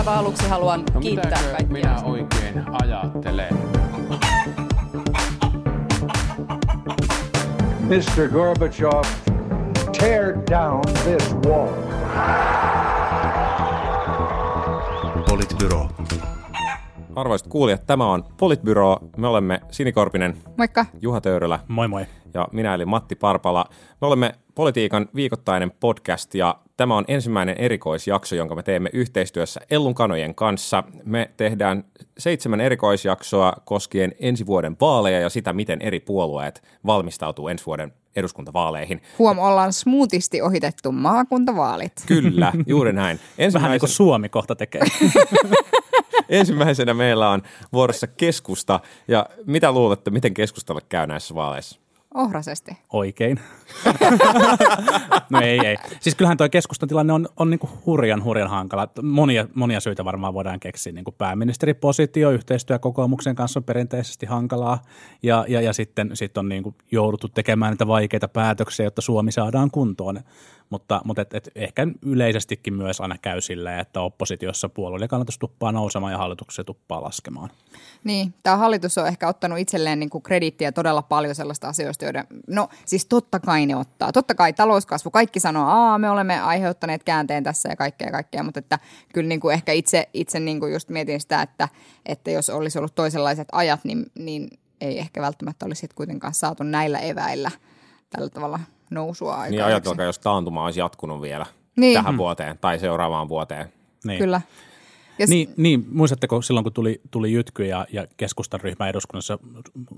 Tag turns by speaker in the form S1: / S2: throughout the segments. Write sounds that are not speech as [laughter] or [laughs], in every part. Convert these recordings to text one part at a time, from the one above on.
S1: aivan aluksi haluan
S2: No
S1: kiittää
S2: mitäkö
S1: kaikkia.
S2: minä oikein ajattelen?
S3: Mr. Gorbachev, tear down this wall.
S4: Politbyro.
S5: Arvoisat kuulijat, tämä on Politbyro. Me olemme Sinikorpinen,
S1: Moikka.
S5: Juha Töyrylä
S6: Moi moi.
S5: ja minä eli Matti Parpala. Me olemme politiikan viikoittainen podcast ja tämä on ensimmäinen erikoisjakso, jonka me teemme yhteistyössä Ellun kanojen kanssa. Me tehdään seitsemän erikoisjaksoa koskien ensi vuoden vaaleja ja sitä, miten eri puolueet valmistautuu ensi vuoden eduskuntavaaleihin.
S1: Huom, ollaan smoothisti ohitettu maakuntavaalit.
S5: Kyllä, juuri näin. [laughs]
S6: Vähän niin kuin
S5: Ensimmäisen,
S6: Suomi kohta tekee. [laughs]
S5: ensimmäisenä meillä on vuorossa keskusta. Ja mitä luulette, miten keskustalle käy näissä vaaleissa?
S1: Ohrasesti.
S6: Oikein. [laughs] no ei, ei. Siis kyllähän tuo keskustan tilanne on, on niin hurjan, hurjan hankala. Monia, monia syitä varmaan voidaan keksiä. Niin pääministeripositio, yhteistyö kokoomuksen kanssa on perinteisesti hankalaa. Ja, ja, ja sitten sit on niin jouduttu tekemään niitä vaikeita päätöksiä, jotta Suomi saadaan kuntoon. Mutta, mutta et, et ehkä yleisestikin myös aina käy silleen, että oppositiossa puolueiden kannatus tuppaa nousemaan ja hallituksessa tuppaa laskemaan.
S1: Niin, tämä hallitus on ehkä ottanut itselleen niin kuin krediittiä todella paljon sellaista asioista, joiden, no siis totta kai ne ottaa. Totta kai talouskasvu, kaikki sanoo, aa me olemme aiheuttaneet käänteen tässä ja kaikkea ja kaikkea, mutta että kyllä niin kuin ehkä itse, itse niin kuin just mietin sitä, että, että jos olisi ollut toisenlaiset ajat, niin, niin ei ehkä välttämättä olisi kuitenkaan saatu näillä eväillä tällä tavalla nousua aikaan.
S5: Niin ajatelkaa, jos taantuma olisi jatkunut vielä
S1: Niin.
S5: tähän vuoteen tai seuraavaan vuoteen.
S6: Niin.
S1: Kyllä. Ja s-
S6: Niin, niin, muistatteko silloin, kun tuli, tuli Jytky ja, ja keskustan ryhmä eduskunnassa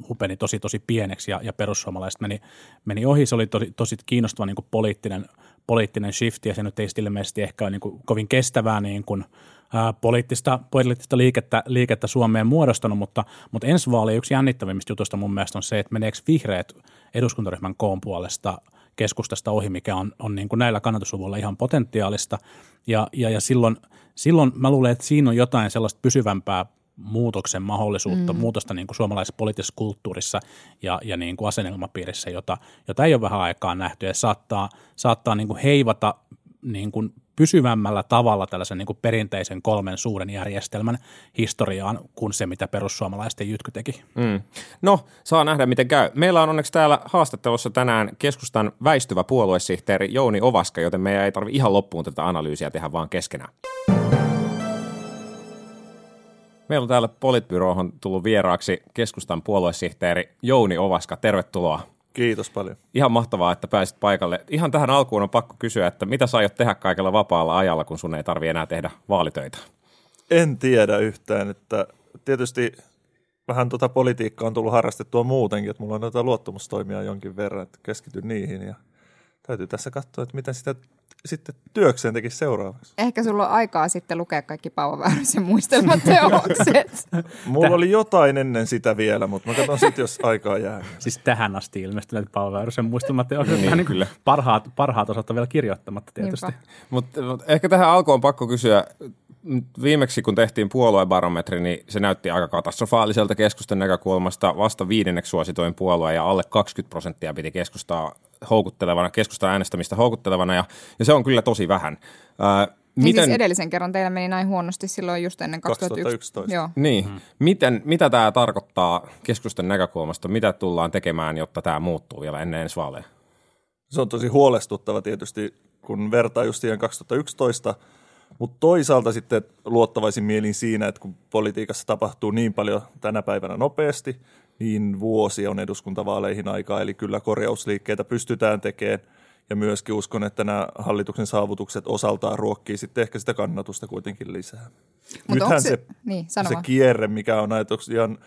S6: hupeni tosi tosi pieneksi ja, ja perussuomalaiset meni, meni ohi. Se oli tosi, tosi kiinnostava niin kuin poliittinen, poliittinen shifti ja se nyt ei ilmeisesti ehkä ole niin kuin kovin kestävää niin kuin, ää, poliittista, poliittista liikettä, liikettä Suomeen muodostanut, mutta, mutta ensi vaali yksi jännittävimmistä jutuista mun mielestä on se, että meneekö vihreät eduskuntaryhmän koon puolesta keskustasta ohi, mikä on, on niin kuin näillä kannatusluvuilla ihan potentiaalista. Ja, ja, ja silloin, silloin mä luulen, että siinä on jotain sellaista pysyvämpää muutoksen mahdollisuutta, mm. muutosta niin kuin suomalaisessa poliittisessa kulttuurissa ja, ja niin kuin asenelmapiirissä, jota, jota ei ole vähän aikaa nähty ja saattaa, saattaa niin kuin heivata niin kuin pysyvämmällä tavalla tällaisen niin kuin perinteisen kolmen suuren järjestelmän historiaan kuin se, mitä perussuomalaisten jytky teki.
S5: Mm. No, saa nähdä miten käy. Meillä on onneksi täällä haastattelussa tänään keskustan väistyvä puoluesihteeri Jouni Ovaska, joten meidän ei tarvitse ihan loppuun tätä analyysiä tehdä vaan keskenään. Meillä on täällä Politbyrohon tullut vieraaksi keskustan puoluesihteeri Jouni Ovaska. Tervetuloa.
S4: Kiitos paljon.
S5: Ihan mahtavaa, että pääsit paikalle. Ihan tähän alkuun on pakko kysyä, että mitä sä aiot tehdä kaikella vapaalla ajalla, kun sun ei tarvi enää tehdä vaalitöitä?
S4: En tiedä yhtään, että tietysti vähän tuota politiikkaa on tullut harrastettua muutenkin, että mulla on noita luottamustoimia jonkin verran, että keskityn niihin ja täytyy tässä katsoa, että miten sitä sitten työkseen tekisi seuraavaksi.
S1: Ehkä sulla on aikaa sitten lukea kaikki Paavo Väyrysen muistelmateokset. [laughs]
S4: Mulla oli jotain ennen sitä vielä, mutta mä katson sitten, jos aikaa jää. [laughs]
S6: Siis tähän asti ilmestyneet Paavo Väyrysen muistumateokset, niin, niin
S5: kyllä.
S6: parhaat, parhaat osat on vielä kirjoittamatta tietysti.
S5: Mutta mut ehkä tähän alkuun on pakko kysyä, viimeksi kun tehtiin puoluebarometri, niin se näytti aika katastrofaaliselta keskustan näkökulmasta. Vasta viidenneksi suositoin puolue ja alle 20 prosenttia piti keskustaa houkuttelevana, keskustan äänestämistä houkuttelevana ja, ja se on kyllä tosi vähän. Ää,
S1: Niin
S5: miten,
S1: siis edellisen kerran teillä meni näin huonosti silloin just ennen 2011.
S4: 2011.
S1: Joo.
S5: niin, miten, mitä tämä tarkoittaa keskustan näkökulmasta? Mitä tullaan tekemään, jotta tämä muuttuu vielä ennen ensi vaaleja?
S4: Se on tosi huolestuttava tietysti, kun vertaa just siihen 2011, mutta toisaalta sitten luottavaisin mielin siinä, että kun politiikassa tapahtuu niin paljon tänä päivänä nopeasti, niin vuosi on eduskuntavaaleihin aikaa, eli kyllä korjausliikkeitä pystytään tekemään. Ja myöskin uskon, että nämä hallituksen saavutukset osaltaan ruokkii sitten ehkä sitä kannatusta kuitenkin lisää.
S1: Mutta onko se, niin, sano
S4: se
S1: vaan.
S4: kierre, mikä on ihan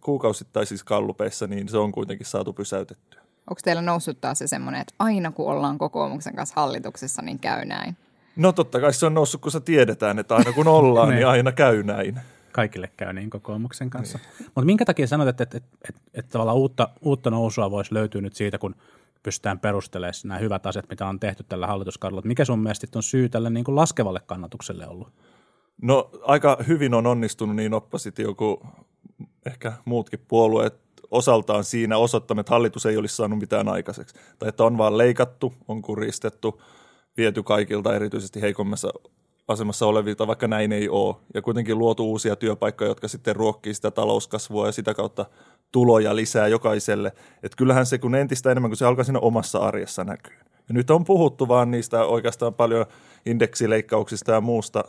S4: kuukausittaisissa kallupeissa, niin se on kuitenkin saatu pysäytettyä.
S1: Onko teillä noussut taas se semmoinen, että aina kun ollaan kokoomuksen kanssa hallituksessa, niin käy näin?
S4: No totta kai se on noussut, kun se tiedetään, että aina kun ollaan, [laughs] niin aina käy näin.
S6: Kaikille käy niin kokoomuksen kanssa. Mutta minkä takia sanot, että, että, että, että, että tavallaan uutta, uutta nousua voisi löytyä nyt siitä, kun pystytään perustelemaan nämä hyvät asiat, mitä on tehty tällä hallituskaudella. Mikä sun mielestä on syy tälle niin kuin laskevalle kannatukselle ollut?
S4: No aika hyvin on onnistunut niin oppositio kuin ehkä muutkin puolueet osaltaan siinä osoittanut, että hallitus ei olisi saanut mitään aikaiseksi. Tai että on vaan leikattu, on kuristettu, viety kaikilta erityisesti heikommassa asemassa olevilta, vaikka näin ei ole. Ja kuitenkin luotu uusia työpaikkoja, jotka sitten ruokkii sitä talouskasvua ja sitä kautta tuloja lisää jokaiselle. Että kyllähän se, kun entistä enemmän, kun se alkaa siinä omassa arjessa näkyy. Ja nyt on puhuttu vaan niistä oikeastaan paljon indeksileikkauksista ja muusta,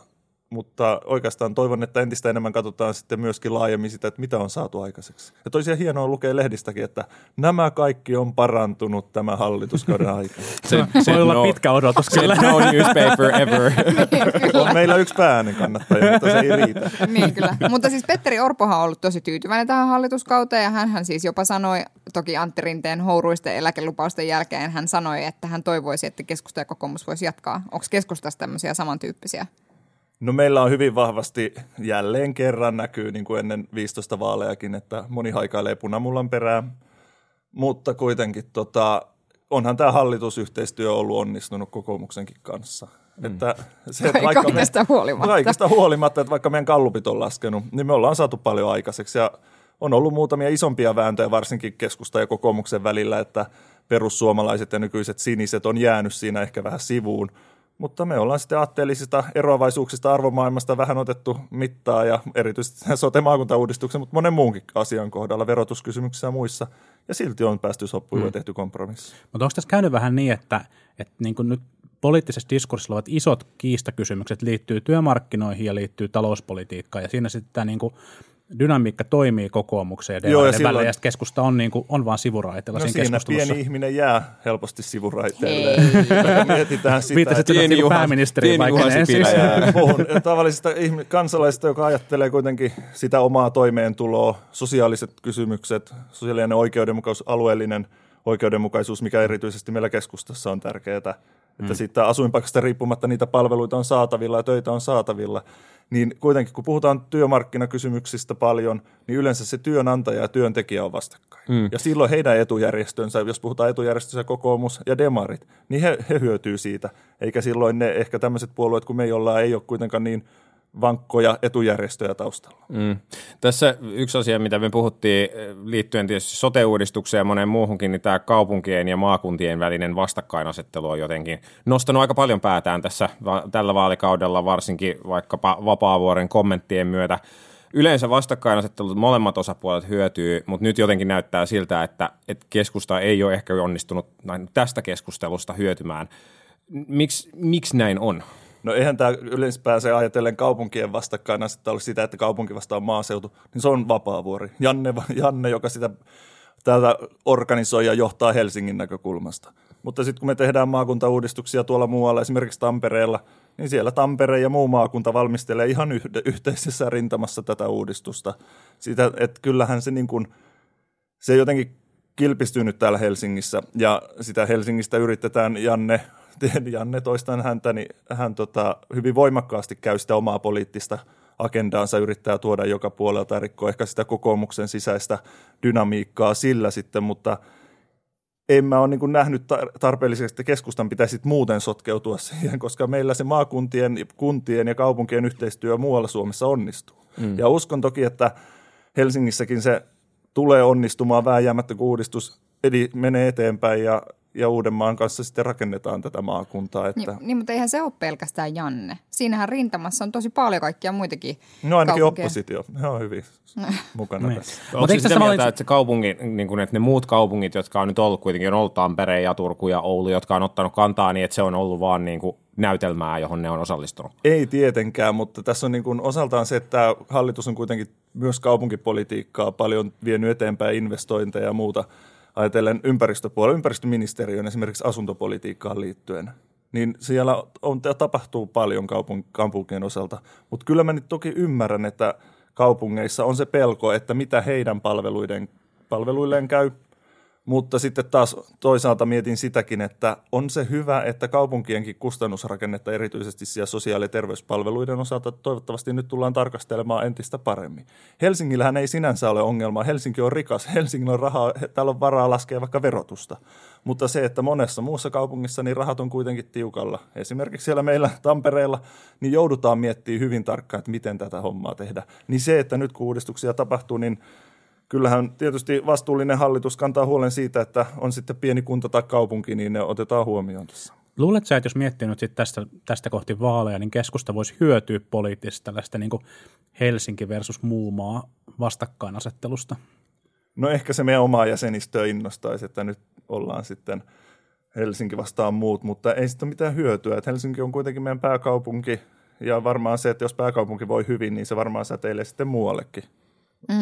S4: mutta oikeastaan toivon, että entistä enemmän katsotaan sitten myöskin laajemmin sitä, että mitä on saatu aikaiseksi. Ja toisia hienoa lukea lehdistäkin, että nämä kaikki on parantunut tämän hallituskauden [laughs] aikana.
S6: Se, se voi olla pitkä odotus
S5: Se
S6: kyllä.
S5: no [laughs] newspaper ever. [laughs]
S4: On meillä yksi pääinen kannattaja, mutta se ei riitä.
S1: niin kyllä. Mutta siis Petteri Orpohan on ollut tosi tyytyväinen tähän hallituskauteen ja hän siis jopa sanoi, toki Antti Rinteen houruisten eläkelupausten jälkeen, hän sanoi, että hän toivoisi, että keskusta ja kokoomus voisi jatkaa. Onko keskustassa tämmöisiä samantyyppisiä?
S4: No meillä on hyvin vahvasti jälleen kerran näkyy niin kuin ennen 15 vaaleakin, että moni haikailee punamullan perään, mutta kuitenkin tota, onhan tämä hallitusyhteistyö ollut onnistunut kokoomuksenkin kanssa. Mm. Että se, että
S1: Kai- kaikesta huolimatta.
S4: Kaikesta huolimatta, että vaikka meidän kallupit on laskenut, niin me ollaan saatu paljon aikaiseksi ja on ollut muutamia isompia vääntöjä varsinkin keskusta ja kokoomuksen välillä, että perussuomalaiset ja nykyiset siniset on jäänyt siinä ehkä vähän sivuun. Mutta me ollaan sitten aatteellisista eroavaisuuksista arvomaailmasta vähän otettu mittaa ja erityisesti sote-maakuntauudistuksen, mutta monen muunkin asian kohdalla, verotuskysymyksissä ja muissa. Ja silti on päästy soppuun mm. ja tehty kompromissi.
S6: Mutta onko tässä käynyt vähän niin, että, että niin kuin nyt poliittisessa diskurssilla olevat isot kiistakysymykset liittyy työmarkkinoihin ja liittyy talouspolitiikkaan ja siinä sitten tämä niin kuin dynamiikka toimii kokoomukseen ja
S4: Joo, ja silloin-
S6: välillä ja keskusta on, niin kuin, on vaan sivuraiteella
S4: No
S6: siinä
S4: siinä
S6: keskustelussa.
S4: pieni ihminen jää helposti sivuraiteelle. Mietitään sitä,
S6: Viittasit
S4: että
S6: että
S5: Pieni
S6: niin
S5: Juha-
S6: pääministeri
S5: pieni
S6: vaikka ensin.
S5: jää.
S4: puhun tavallisesta ihmi- kansalaisesta, joka ajattelee kuitenkin sitä omaa toimeentuloa, sosiaaliset kysymykset, sosiaalinen oikeudenmukaisuus, alueellinen oikeudenmukaisuus, mikä erityisesti meillä keskustassa on tärkeää, että mm. siitä asuinpaikasta riippumatta niitä palveluita on saatavilla ja töitä on saatavilla, niin kuitenkin kun puhutaan työmarkkinakysymyksistä paljon, niin yleensä se työnantaja ja työntekijä on vastakkain. Mm. Ja silloin heidän etujärjestönsä, jos puhutaan etujärjestönsä kokoomus ja demarit, niin he, he hyötyy siitä, eikä silloin ne ehkä tämmöiset puolueet kuin me ollaan, ei ole kuitenkaan niin vankkoja etujärjestöjä taustalla.
S5: Mm. Tässä yksi asia, mitä me puhuttiin eh, liittyen tietysti sote-uudistukseen ja moneen muuhunkin, niin tämä kaupunkien ja maakuntien välinen vastakkainasettelu on jotenkin nostanut aika paljon päätään tässä tällä vaalikaudella, varsinkin vaikkapa Vapaavuoren kommenttien myötä. Yleensä vastakkainasettelut molemmat osapuolet hyötyy, mutta nyt jotenkin näyttää siltä, että, että keskusta ei ole ehkä onnistunut tästä keskustelusta hyötymään. Miksi, miksi näin on?
S4: No eihän tämä yleensä pääse ajatellen kaupunkien vastakkainasettelu sitä, että kaupunki vastaa maaseutu, niin se on vapaavuori. Janne, Janne joka sitä täältä organisoi ja johtaa Helsingin näkökulmasta. Mutta sitten kun me tehdään maakuntauudistuksia tuolla muualla, esimerkiksi Tampereella, niin siellä Tampere ja muu maakunta valmistelee ihan yhde, yhteisessä rintamassa tätä uudistusta. Sitä, että kyllähän se niin kuin, se jotenkin kilpistyy nyt täällä Helsingissä ja sitä Helsingistä yritetään Janne, Janne toistan häntä, niin hän tota, hyvin voimakkaasti käy sitä omaa poliittista agendaansa, yrittää tuoda joka puolelta ja rikkoa ehkä sitä kokoomuksen sisäistä dynamiikkaa sillä sitten, mutta en mä ole niin nähnyt tar- tarpeelliseksi, että keskustan pitäisi muuten sotkeutua siihen, koska meillä se maakuntien, kuntien ja kaupunkien yhteistyö muualla Suomessa onnistuu. Mm. Ja uskon toki, että Helsingissäkin se tulee onnistumaan vääjäämättä, kun uudistus menee eteenpäin ja, ja Uudenmaan kanssa sitten rakennetaan tätä maakuntaa. Että,
S1: Niin, niin, mutta eihän se ole pelkästään Janne. Siinähän rintamassa on tosi paljon kaikkia muitakin
S4: no ainakin
S1: kaupunkeja.
S4: oppositio, he on hyvin [laughs] mukana
S6: Niin.
S4: tässä.
S5: Onko se
S6: eikö
S5: sitä
S6: tässä
S5: mieltä, että se kaupunki, niin kuin, että ne muut kaupungit, jotka on nyt ollut kuitenkin, on ollut Tampere ja Turku ja Oulu, jotka on ottanut kantaa, niin että se on ollut vaan niin kuin näytelmää, johon ne on osallistunut?
S4: Ei tietenkään, mutta tässä on niin kuin osaltaan se, että hallitus on kuitenkin myös kaupunkipolitiikkaa paljon vienyt eteenpäin investointeja ja muuta ajatellen ympäristöpuolella, ympäristöministeriön esimerkiksi asuntopolitiikkaan liittyen. Niin siellä on, tapahtuu paljon kaupun, kaupunkien osalta, mutta kyllä mä nyt toki ymmärrän, että kaupungeissa on se pelko, että mitä heidän palveluiden, palveluilleen käy, mutta sitten taas toisaalta mietin sitäkin, että on se hyvä, että kaupunkienkin kustannusrakennetta erityisesti siellä sosiaali- ja terveyspalveluiden osalta toivottavasti nyt tullaan tarkastelemaan entistä paremmin. Helsingillähän ei sinänsä ole ongelmaa. Helsinki on rikas. [laughs] Helsingillä on rahaa, täällä on varaa laskea vaikka verotusta. Mutta se, että monessa muussa kaupungissa niin rahat on kuitenkin tiukalla. Esimerkiksi siellä meillä Tampereella, niin joudutaan miettimään hyvin tarkkaan, että miten tätä hommaa tehdä. Niin se, että nyt kun uudistuksia tapahtuu, niin kyllähän tietysti vastuullinen hallitus kantaa huolen siitä, että on sitten pieni kunta tai kaupunki, niin ne otetaan huomioon tässä.
S6: Luuletko sä, että jos miettii nyt sit tästä, tästä kohti vaaleja, niin keskusta voisi hyötyä poliittisesti tällaista niin Helsinki versus muu maa vastakkainasettelusta?
S4: No ehkä se meidän omaa jäsenistöä innostaisi, että nyt ollaan sitten Helsinki vastaan muut, mutta ei sitten ole mitään hyötyä. Että Helsinki on kuitenkin meidän pääkaupunki ja varmaan se, että jos pääkaupunki voi hyvin, niin se varmaan säteilee sitten muuallekin mm.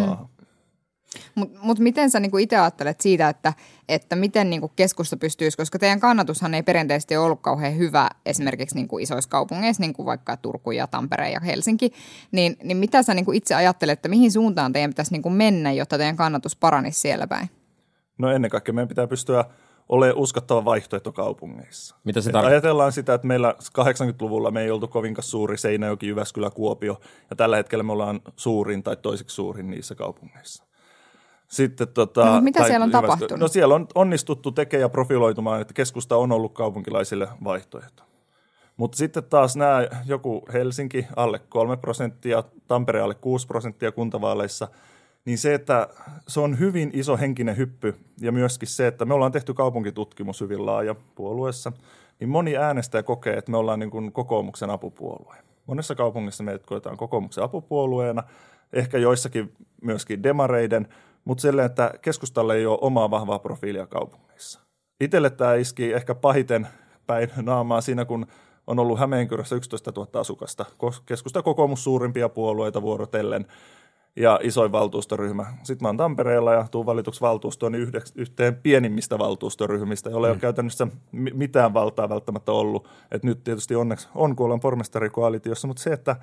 S1: Mutta mut miten sä niinku itse ajattelet siitä, että, että miten niinku keskusta pystyisi, koska teidän kannatushan ei perinteisesti ole ollut kauhean hyvä esimerkiksi niinku isoissa kaupungeissa, niin kuin vaikka Turku ja Tampere ja Helsinki, niin, niin mitä sä niinku itse ajattelet, että mihin suuntaan teidän pitäisi niinku mennä, jotta teidän kannatus paranisi siellä päin?
S4: No ennen kaikkea meidän pitää pystyä olemaan uskottava vaihtoehto kaupungeissa.
S5: Mitä se
S4: tarkoittaa? Ajatellaan sitä, että meillä 80-luvulla me ei oltu kovinkaan suuri Seinäjoki, Jyväskylä, Kuopio, ja tällä hetkellä me ollaan suurin tai toiseksi suurin niissä kaupungeissa.
S1: Sitten, tota, no, mitä siellä on tapahtunut?
S4: No siellä on onnistuttu tekemään ja profiloitumaan, että keskusta on ollut kaupunkilaisille vaihtoehto. Mutta sitten taas nämä joku Helsinki alle 3 prosenttia, Tampere alle 6 prosenttia kuntavaaleissa, niin se, että se on hyvin iso henkinen hyppy ja myöskin se, että me ollaan tehty kaupunkitutkimus hyvin laaja puolueessa, niin moni äänestäjä kokee, että me ollaan niin kuin kokoomuksen apupuolue. Monessa kaupungissa meidät koetaan kokoomuksen apupuolueena, ehkä joissakin myöskin demareiden – mutta silleen, että keskustalle ei ole omaa vahvaa profiilia kaupungissa. Itelle tämä iski ehkä pahiten päin naamaa siinä, kun on ollut Hämeenkyrössä 11 000 asukasta. Keskusta kokoomus suurimpia puolueita vuorotellen ja isoin valtuustoryhmä. Sitten mä oon Tampereella ja tuun valituksi valtuustoon niin yhteen pienimmistä valtuustoryhmistä, jolla ei mm. ole käytännössä mitään valtaa välttämättä ollut. Et nyt tietysti onneksi on, kun ollaan pormestarikoalitiossa, mutta se, että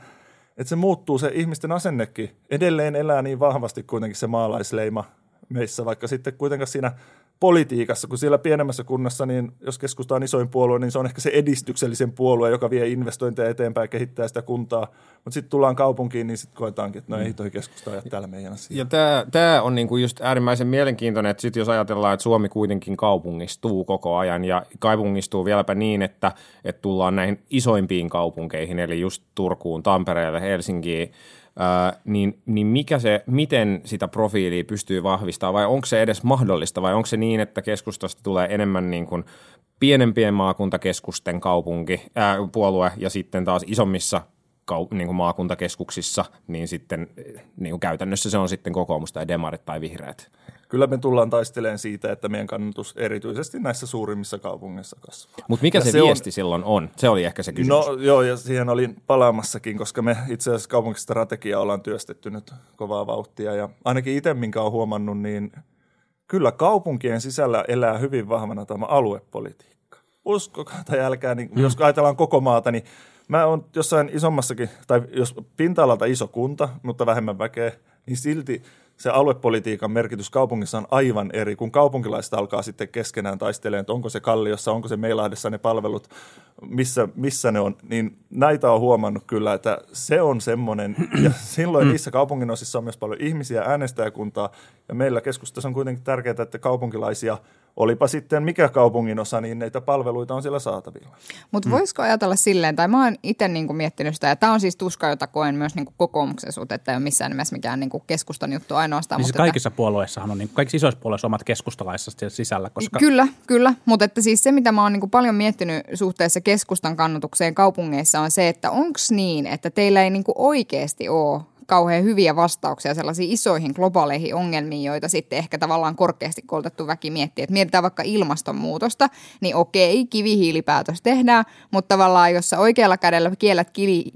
S4: että se muuttuu se ihmisten asennekin. Edelleen elää niin vahvasti kuitenkin se maalaisleima meissä, vaikka sitten kuitenkaan siinä politiikassa, kun siellä pienemmässä kunnassa, niin jos keskusta on isoin puolue, niin se on ehkä se edistyksellisen puolue, joka vie investointeja eteenpäin ja kehittää sitä kuntaa. Mutta sitten tullaan kaupunkiin, niin sitten koetaankin, että no ei toi keskusta ajaa täällä meidän asiaa.
S5: Ja tämä on niinku just äärimmäisen mielenkiintoinen, että sitten jos ajatellaan, että Suomi kuitenkin kaupungistuu koko ajan ja kaupungistuu vieläpä niin, että, että tullaan näihin isoimpiin kaupunkeihin, eli just Turkuun, Tampereelle, Helsinkiin, niin, niin mikä se, miten sitä profiilia pystyy vahvistamaan vai onko se edes mahdollista vai onko se niin, että keskustasta tulee enemmän niin kuin pienempien maakuntakeskusten kaupunki, ää, puolue ja sitten taas isommissa niin kuin maakuntakeskuksissa, niin sitten niin kuin käytännössä se on sitten kokoomus tai demarit tai vihreät.
S4: Kyllä me tullaan taistelemaan siitä, että meidän kannatus erityisesti näissä suurimmissa kaupungeissa kasvaa.
S5: Mutta mikä se, se viesti on, silloin on? Se oli ehkä se kysymys.
S4: No joo, ja siihen olin palaamassakin, koska me itse asiassa kaupunkistrategiaa ollaan työstetty nyt kovaa vauhtia. Ja ainakin itse, minkä olen huomannut, niin kyllä kaupunkien sisällä elää hyvin vahvana tämä aluepolitiikka. Uskokaa tai älkää, niin mm. jos ajatellaan koko maata, niin mä oon jossain isommassakin, tai jos pinta-alalta iso kunta, mutta vähemmän väkeä, niin silti se aluepolitiikan merkitys kaupungissa on aivan eri, kun kaupunkilaiset alkaa sitten keskenään taistelemaan, että onko se Kalliossa, onko se Meilahdessa ne palvelut, missä, missä ne on, niin näitä on huomannut kyllä, että se on semmoinen, ja silloin mm. niissä kaupunginosissa on myös paljon ihmisiä, äänestäjäkuntaa, ja meillä keskustassa on kuitenkin tärkeää, että kaupunkilaisia – olipa sitten mikä kaupungin osa, niin näitä palveluita on siellä saatavilla.
S1: Mutta mm. voisiko ajatella silleen, tai mä oon itse niinku miettinyt sitä, ja tämä on siis tuska, jota koen myös niinku kokoomuksen suhteen, että ei ole missään nimessä mikään niinku keskustan juttu ainoastaan.
S6: Niin mutta kaikissa että, puolueissahan on, niin kaikissa isoissa puolueissa omat keskustalaiset sisällä. Koska...
S1: Kyllä, kyllä, mutta että siis se, mitä mä oon niinku paljon miettinyt suhteessa keskustan kannatukseen kaupungeissa on se, että onko niin, että teillä ei niinku oikeasti ole kauhean hyviä vastauksia sellaisiin isoihin globaaleihin ongelmiin, joita sitten ehkä tavallaan korkeasti koulutettu väki miettii. Että mietitään vaikka ilmastonmuutosta, niin okei, kivihiilipäätös tehdään, mutta tavallaan jos sä oikealla kädellä kiellät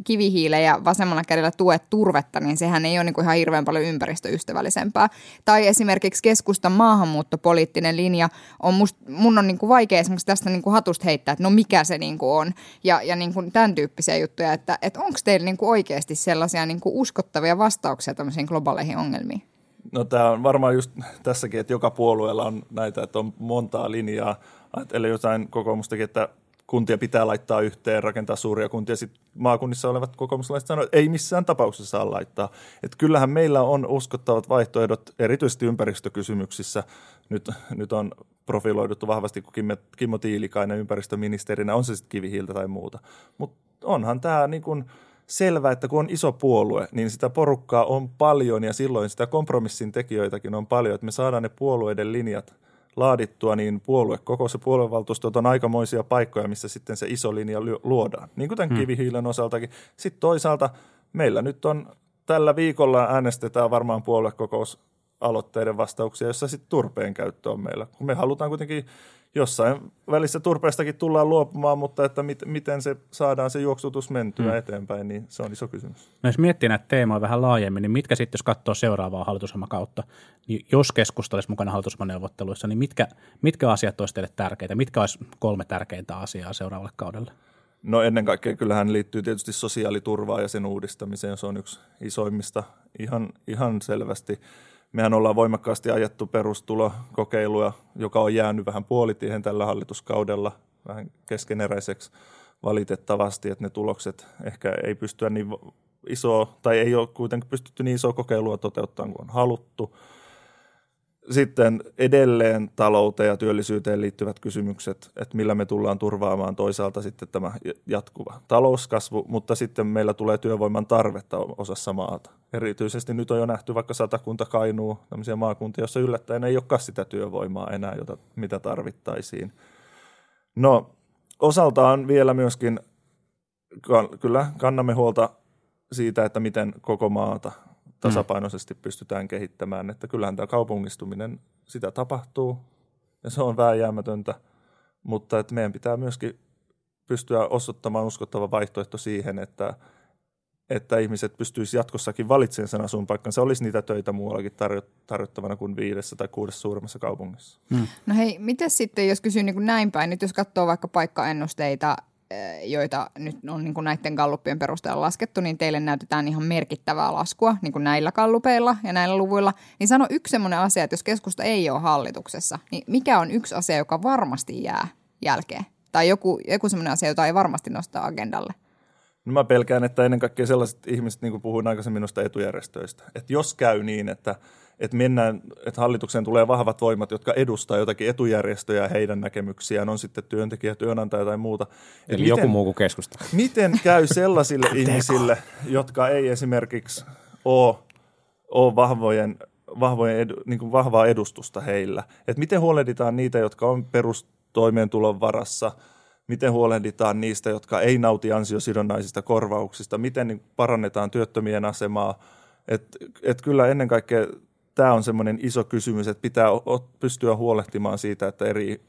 S1: kivi, ja vasemmalla kädellä tuet turvetta, niin sehän ei ole niin kuin ihan hirveän paljon ympäristöystävällisempää. Tai esimerkiksi keskustan maahanmuuttopoliittinen linja on must, mun on niin kuin vaikea esimerkiksi tästä niin kuin hatusta heittää, että no mikä se niin kuin on. Ja, ja niin kuin tämän tyyppisiä juttuja, että, että onko teillä niin kuin oikeasti sellaisia niin kuin uskottavia uskottavia vastauksia tämmöisiin globaaleihin ongelmiin?
S4: No tämä on varmaan just tässäkin, että joka puolueella on näitä, että on montaa linjaa. Eli jotain kokoomustakin, että kuntia pitää laittaa yhteen, rakentaa suuria kuntia. Sitten maakunnissa olevat kokoomuslaiset sanoivat, että ei missään tapauksessa saa laittaa. Että kyllähän meillä on uskottavat vaihtoehdot, erityisesti ympäristökysymyksissä. Nyt, nyt on profiloiduttu vahvasti, kun Kimmo Tiilikainen ympäristöministerinä, on se sitten kivihiiltä tai muuta. Mutta onhan tämä niin kuin – selvä, että kun on iso puolue, niin sitä porukkaa on paljon ja silloin sitä kompromissin tekijöitäkin on paljon, että me saadaan ne puolueiden linjat laadittua, niin puolue, koko se puoluevaltuustot on aikamoisia paikkoja, missä sitten se iso linja luodaan, niin kuin tämän hmm. kivihiilen osaltakin. Sitten toisaalta meillä nyt on tällä viikolla äänestetään varmaan puoluekokous aloitteiden vastauksia, jossa sitten turpeen käyttö on meillä. Kun me halutaan kuitenkin jossain välissä turpeestakin tullaan luopumaan, mutta että mit, miten se saadaan se juoksutus mentyä hmm. eteenpäin, niin se on iso kysymys.
S6: No jos miettii näitä teemoja vähän laajemmin, niin mitkä sitten, jos katsoo seuraavaa kautta, niin jos keskusta olisi mukana hallitusohjelmaneuvotteluissa, niin mitkä, mitkä asiat olisivat teille tärkeitä? Mitkä olisi kolme tärkeintä asiaa seuraavalle kaudelle?
S4: No ennen kaikkea kyllähän liittyy tietysti sosiaaliturvaa ja sen uudistamiseen. Se on yksi isoimmista ihan, ihan selvästi. Mehän ollaan voimakkaasti ajettu perustulokokeilua, joka on jäänyt vähän puolitiehen tällä hallituskaudella, vähän keskeneräiseksi valitettavasti, että ne tulokset ehkä ei pystyä niin isoa, tai ei ole kuitenkin pystytty niin isoa kokeilua toteuttamaan kuin on haluttu. Sitten edelleen talouteen ja työllisyyteen liittyvät kysymykset, että millä me tullaan turvaamaan toisaalta sitten tämä jatkuva talouskasvu, mutta sitten meillä tulee työvoiman tarvetta osassa maata. Erityisesti nyt on jo nähty vaikka Satakunta, Kainuu, tämmöisiä maakuntia, joissa yllättäen ei olekaan sitä työvoimaa enää, jota, mitä tarvittaisiin. No osaltaan vielä myöskin kyllä kannamme huolta siitä, että miten koko maata tasapainoisesti pystytään kehittämään. Että kyllähän tämä kaupungistuminen, sitä tapahtuu ja se on vääjäämätöntä, mutta että meidän pitää myöskin pystyä osoittamaan uskottava vaihtoehto siihen, että, että ihmiset pystyisivät jatkossakin valitsemaan sen asuinpaikan. Se olisi niitä töitä muuallakin tarjo- tarjottavana kuin viidessä tai kuudessa suuremmassa kaupungissa.
S1: Hmm. No hei, miten sitten, jos kysyy niin kuin näin päin, nyt jos katsoo vaikka paikkaennusteita joita nyt on niin kuin näiden galluppien perusteella laskettu, niin teille näytetään ihan merkittävää laskua niin kuin näillä gallupeilla ja näillä luvuilla. Niin sano yksi sellainen asia, että jos keskusta ei ole hallituksessa, niin mikä on yksi asia, joka varmasti jää jälkeen? Tai joku, joku sellainen asia, jota ei varmasti nosta agendalle?
S4: No mä pelkään, että ennen kaikkea sellaiset ihmiset, niin kuin puhuin aikaisemmin noista etujärjestöistä, että jos käy niin, että – että mennään, että hallitukseen tulee vahvat voimat, jotka edustaa jotakin etujärjestöjä ja heidän näkemyksiään, on sitten työntekijä, työnantaja tai muuta.
S5: Eli miten, joku muu kuin keskusta.
S4: Miten käy sellaisille [laughs] ihmisille, jotka ei esimerkiksi ole, ole vahvojen, vahvojen edu, niin kuin vahvaa edustusta heillä? Et miten huolehditaan niitä, jotka on perustoimeentulon varassa – miten huolehditaan niistä, jotka ei nauti ansiosidonnaisista korvauksista, miten niin parannetaan työttömien asemaa. Et, et kyllä ennen kaikkea tämä on semmoinen iso kysymys, että pitää pystyä huolehtimaan siitä, että eri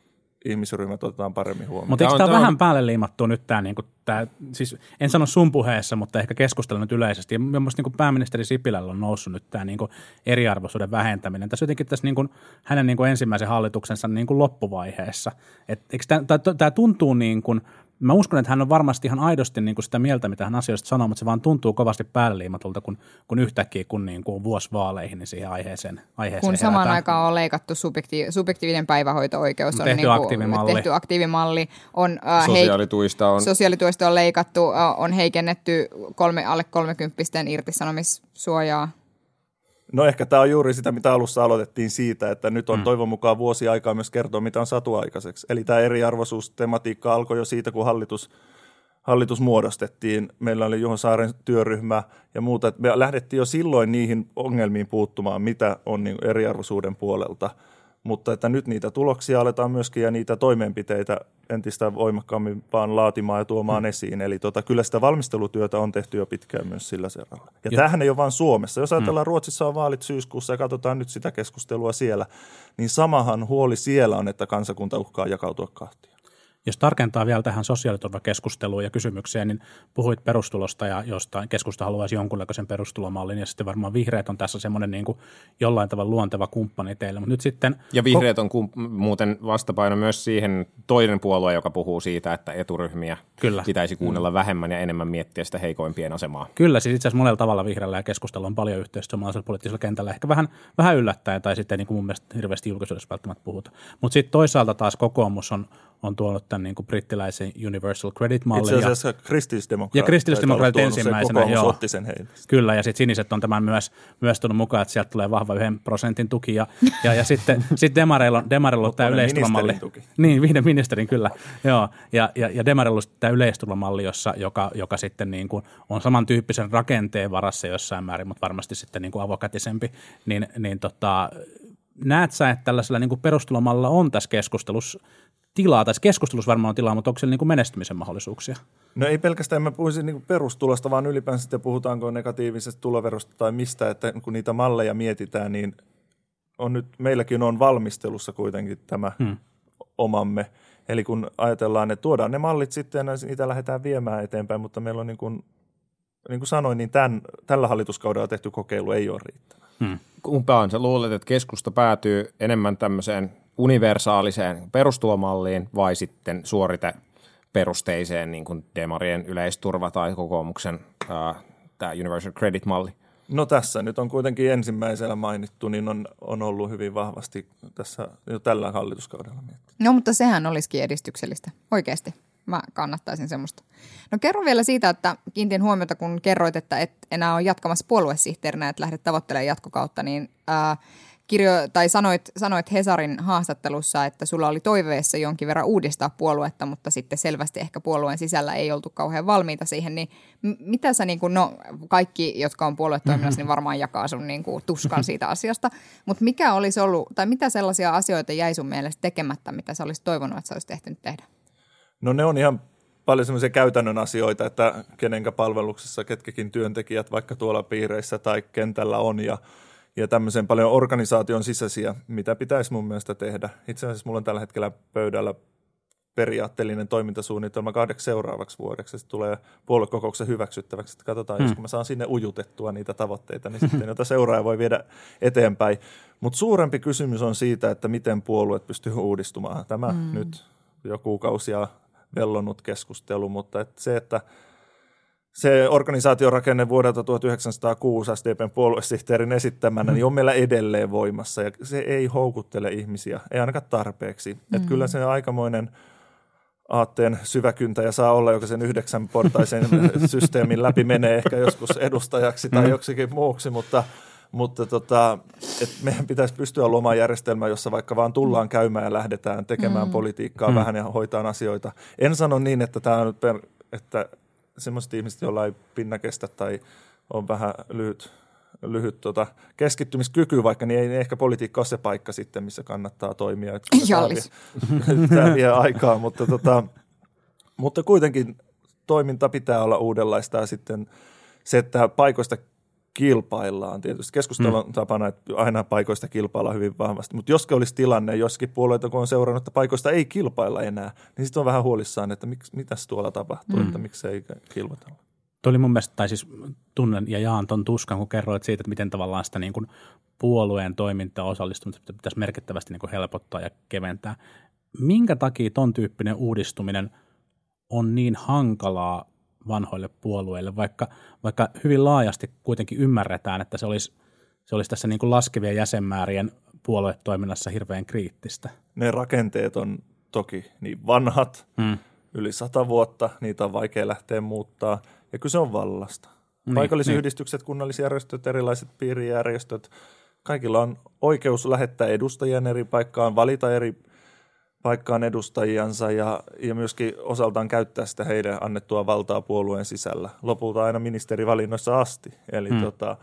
S4: ihmisryhmät otetaan paremmin huomioon.
S6: Mutta eikö tämä on vähän päälle liimattu nyt tämä, niin kuin, tämä, siis en sano sun puheessa, mutta ehkä keskustella nyt yleisesti. Ja mielestäni niin pääministeri Sipilällä on noussut nyt tämä niin kuin eriarvoisuuden vähentäminen. Tässä jotenkin tässä niin kuin, hänen niin kuin ensimmäisen hallituksensa niin kuin loppuvaiheessa. Et, eikö tämä, tämä, tämä tuntuu niin kuin – mä uskon, että hän on varmasti ihan aidosti niin kuin sitä mieltä, mitä hän asioista sanoo, mutta se vaan tuntuu kovasti päälleliimatulta, kun, kun yhtäkkiä kun niin kuin vuosi vaaleihin, niin siihen aiheeseen, aiheeseen
S1: Kun samaan aikaan on leikattu subjekti- subjektiivinen päivähoito-oikeus, on
S6: tehty,
S1: niin kuin,
S6: aktiivimalli.
S1: tehty aktiivimalli, on,
S5: äh, sosiaalituista, on,
S1: sosiaalituista on leikattu, äh, on heikennetty kolme, alle 30 irtisanomissuojaa.
S4: No ehkä tämä on juuri sitä, mitä alussa aloitettiin siitä, että nyt on mm. toivon mukaan vuosi aikaa myös kertoa, mitä on satu aikaiseksi. Eli tämä eriarvoisuustematiikka alkoi jo siitä, kun hallitus, hallitus muodostettiin. Meillä oli Juho Saaren työryhmä ja muuta. Me lähdettiin jo silloin niihin ongelmiin puuttumaan, mitä on niin eriarvoisuuden puolelta – mutta että nyt niitä tuloksia aletaan myöskin ja niitä toimenpiteitä entistä voimakkaammin vaan laatimaan ja tuomaan hmm. esiin. Eli tota, kyllä sitä valmistelutyötä on tehty jo pitkään myös sillä serralla. Ja, ja tämähän ei ole vain Suomessa. Jos ajatellaan, hmm. Ruotsissa on vaalit syyskuussa ja katsotaan nyt sitä keskustelua siellä, niin samahan huoli siellä on, että kansakunta uhkaa jakautua kahtia.
S6: Jos tarkentaa vielä tähän sosiaaliturvakeskusteluun ja kysymykseen, niin puhuit perustulosta ja jostain keskusta haluaisi jonkunlaisen perustulomallin ja sitten varmaan vihreät on tässä semmoinen niin kuin jollain tavalla luonteva kumppani teille. Mutta nyt sitten,
S5: ja vihreät on kump- muuten vastapaino myös siihen toinen puolue, joka puhuu siitä, että eturyhmiä Kyllä. pitäisi kuunnella mm. vähemmän ja enemmän miettiä sitä heikoimpien asemaa.
S6: Kyllä, siis itse asiassa monella tavalla vihreällä ja keskustella on paljon yhteistyötä poliittisella kentällä. Ehkä vähän, vähän yllättäen tai sitten niin kuin mun mielestä hirveästi julkisuudessa välttämättä puhuta. Mutta sitten toisaalta taas kokoomus on, on tuonut tämän niin kuin brittiläisen Universal Credit-mallin.
S4: Itse asiassa kristillisdemokraatit.
S6: Ja kristillisdemokraatit ensimmäisenä,
S4: se, joo. Otti sen heille.
S6: Kyllä, ja sitten siniset on tämän myös, myös tullut mukaan, että sieltä tulee vahva yhden prosentin tuki. Ja, ja, ja sitten [laughs] sit Demareilla on, Demareilla on tämä yleistulomalli. Niin, viiden ministerin kyllä. Joo, ja, ja, ja Demareilla on tämä yleistulomalli, jossa, joka, joka sitten niin kuin on samantyyppisen rakenteen varassa jossain määrin, mutta varmasti sitten niin kuin avokätisempi. Niin, niin tota, näet sä, että tällaisella niin kuin perustulomalla on tässä keskustelussa tilaa, tässä keskustelussa varmaan on tilaa, mutta onko siellä niin kuin menestymisen mahdollisuuksia?
S4: No ei pelkästään, mä puhuisin niin perustulosta, vaan ylipäänsä sitten puhutaanko negatiivisesta tuloverosta tai mistä, että kun niitä malleja mietitään, niin on nyt, meilläkin on valmistelussa kuitenkin tämä hmm. omamme. Eli kun ajatellaan, että tuodaan ne mallit sitten ja niitä lähdetään viemään eteenpäin, mutta meillä on niin kuin, niin kuin sanoin, niin tämän, tällä hallituskaudella tehty kokeilu ei ole riittävä.
S5: Hmm. Kumpaan sä luulet, että keskusta päätyy enemmän tämmöiseen universaaliseen perustulomalliin vai sitten suorite perusteiseen niin kuin Demarien yleisturva tai kokoomuksen äh, tämä Universal Credit-malli?
S4: No tässä nyt on kuitenkin ensimmäisellä mainittu, niin on, on ollut hyvin vahvasti tässä jo tällä hallituskaudella miettiä.
S1: No mutta sehän olisikin edistyksellistä, oikeasti. Mä kannattaisin semmoista. No kerro vielä siitä, että kiintin huomiota, kun kerroit, että et enää on jatkamassa puoluesihteerinä, että lähdet tavoittelemaan jatkokautta, niin ää, kirjo, tai sanoit, sanoit Hesarin haastattelussa, että sulla oli toiveessa jonkin verran uudistaa puoluetta, mutta sitten selvästi ehkä puolueen sisällä ei oltu kauhean valmiita siihen, niin mitä sä niin kuin, no kaikki, jotka on puoluetoiminnassa, niin varmaan jakaa sun niin kuin, tuskan siitä asiasta, mutta mikä olisi ollut, tai mitä sellaisia asioita jäi sun mielestä tekemättä, mitä sä olisit toivonut, että sä olisit ehtinyt tehdä?
S4: No ne on ihan paljon semmoisia käytännön asioita, että kenenkä palveluksessa ketkäkin työntekijät vaikka tuolla piireissä tai kentällä on ja ja tämmöisen paljon organisaation sisäisiä, mitä pitäisi mun mielestä tehdä. Itse asiassa mulla on tällä hetkellä pöydällä periaatteellinen toimintasuunnitelma kahdeksi seuraavaksi vuodeksi. Se tulee puoluekokouksen hyväksyttäväksi. Että katsotaan, hmm. jos mä saan sinne ujutettua niitä tavoitteita, niin sitten jota seuraaja voi viedä eteenpäin. Mutta suurempi kysymys on siitä, että miten puolueet pystyy uudistumaan. Tämä hmm. nyt jo kuukausia vellonut keskustelu, mutta että se, että – se organisaatiorakenne vuodelta 1906 SDPn puoluesihteerin esittämänä niin on meillä edelleen voimassa ja se ei houkuttele ihmisiä, ei ainakaan tarpeeksi. Mm. Että kyllä se aikamoinen aatteen syväkyntäjä saa olla, joka sen yhdeksän portaisen [laughs] systeemin läpi menee ehkä joskus edustajaksi tai mm. joksikin muuksi, mutta, mutta tota, et meidän pitäisi pystyä luomaan järjestelmä, jossa vaikka vaan tullaan käymään ja lähdetään tekemään mm. politiikkaa mm. vähän ja hoitaan asioita. En sano niin, että tämä on per, että semmoiset ihmiset, joilla ei pinna kestä tai on vähän lyhyt, lyhyt tota, keskittymiskyky, vaikka niin ei ehkä politiikka ole se paikka sitten, missä kannattaa toimia.
S1: Jallis. [laughs]
S4: Tämä vie aikaa, mutta, tota, mutta kuitenkin toiminta pitää olla uudenlaista ja sitten se, että paikoista kilpaillaan. Tietysti keskustelu on mm. tapana, että aina paikoista kilpaillaan hyvin vahvasti, mutta jos olisi tilanne jossakin puolueita, kun on seurannut, että paikoista ei kilpailla enää, niin sitten on vähän huolissaan, että miksi, mitäs tuolla tapahtuu, mm. että miksi ei kilpatella.
S6: Tuo oli mun mielestä, tai siis tunnen ja jaan ton tuskan, kun kerroit siitä, että miten tavallaan sitä niin kuin puolueen toimintaa osallistumista pitäisi merkittävästi niin kuin helpottaa ja keventää. Minkä takia ton tyyppinen uudistuminen on niin hankalaa vanhoille puolueille, vaikka, vaikka hyvin laajasti kuitenkin ymmärretään, että se olisi, se olisi tässä niin kuin laskevien jäsenmäärien puoluetoiminnassa hirveän kriittistä.
S4: Ne rakenteet on toki niin vanhat, hmm. yli sata vuotta, niitä on vaikea lähteä muuttaa, ja kyse on vallasta. Niin, Paikallisyhdistykset, niin. kunnallisjärjestöt, erilaiset piirijärjestöt, kaikilla on oikeus lähettää edustajia eri paikkaan, valita eri paikkaan edustajiansa ja, ja myöskin osaltaan käyttää sitä heidän annettua valtaa puolueen sisällä. Lopulta aina ministerivalinnoissa asti. Eli hmm. tota,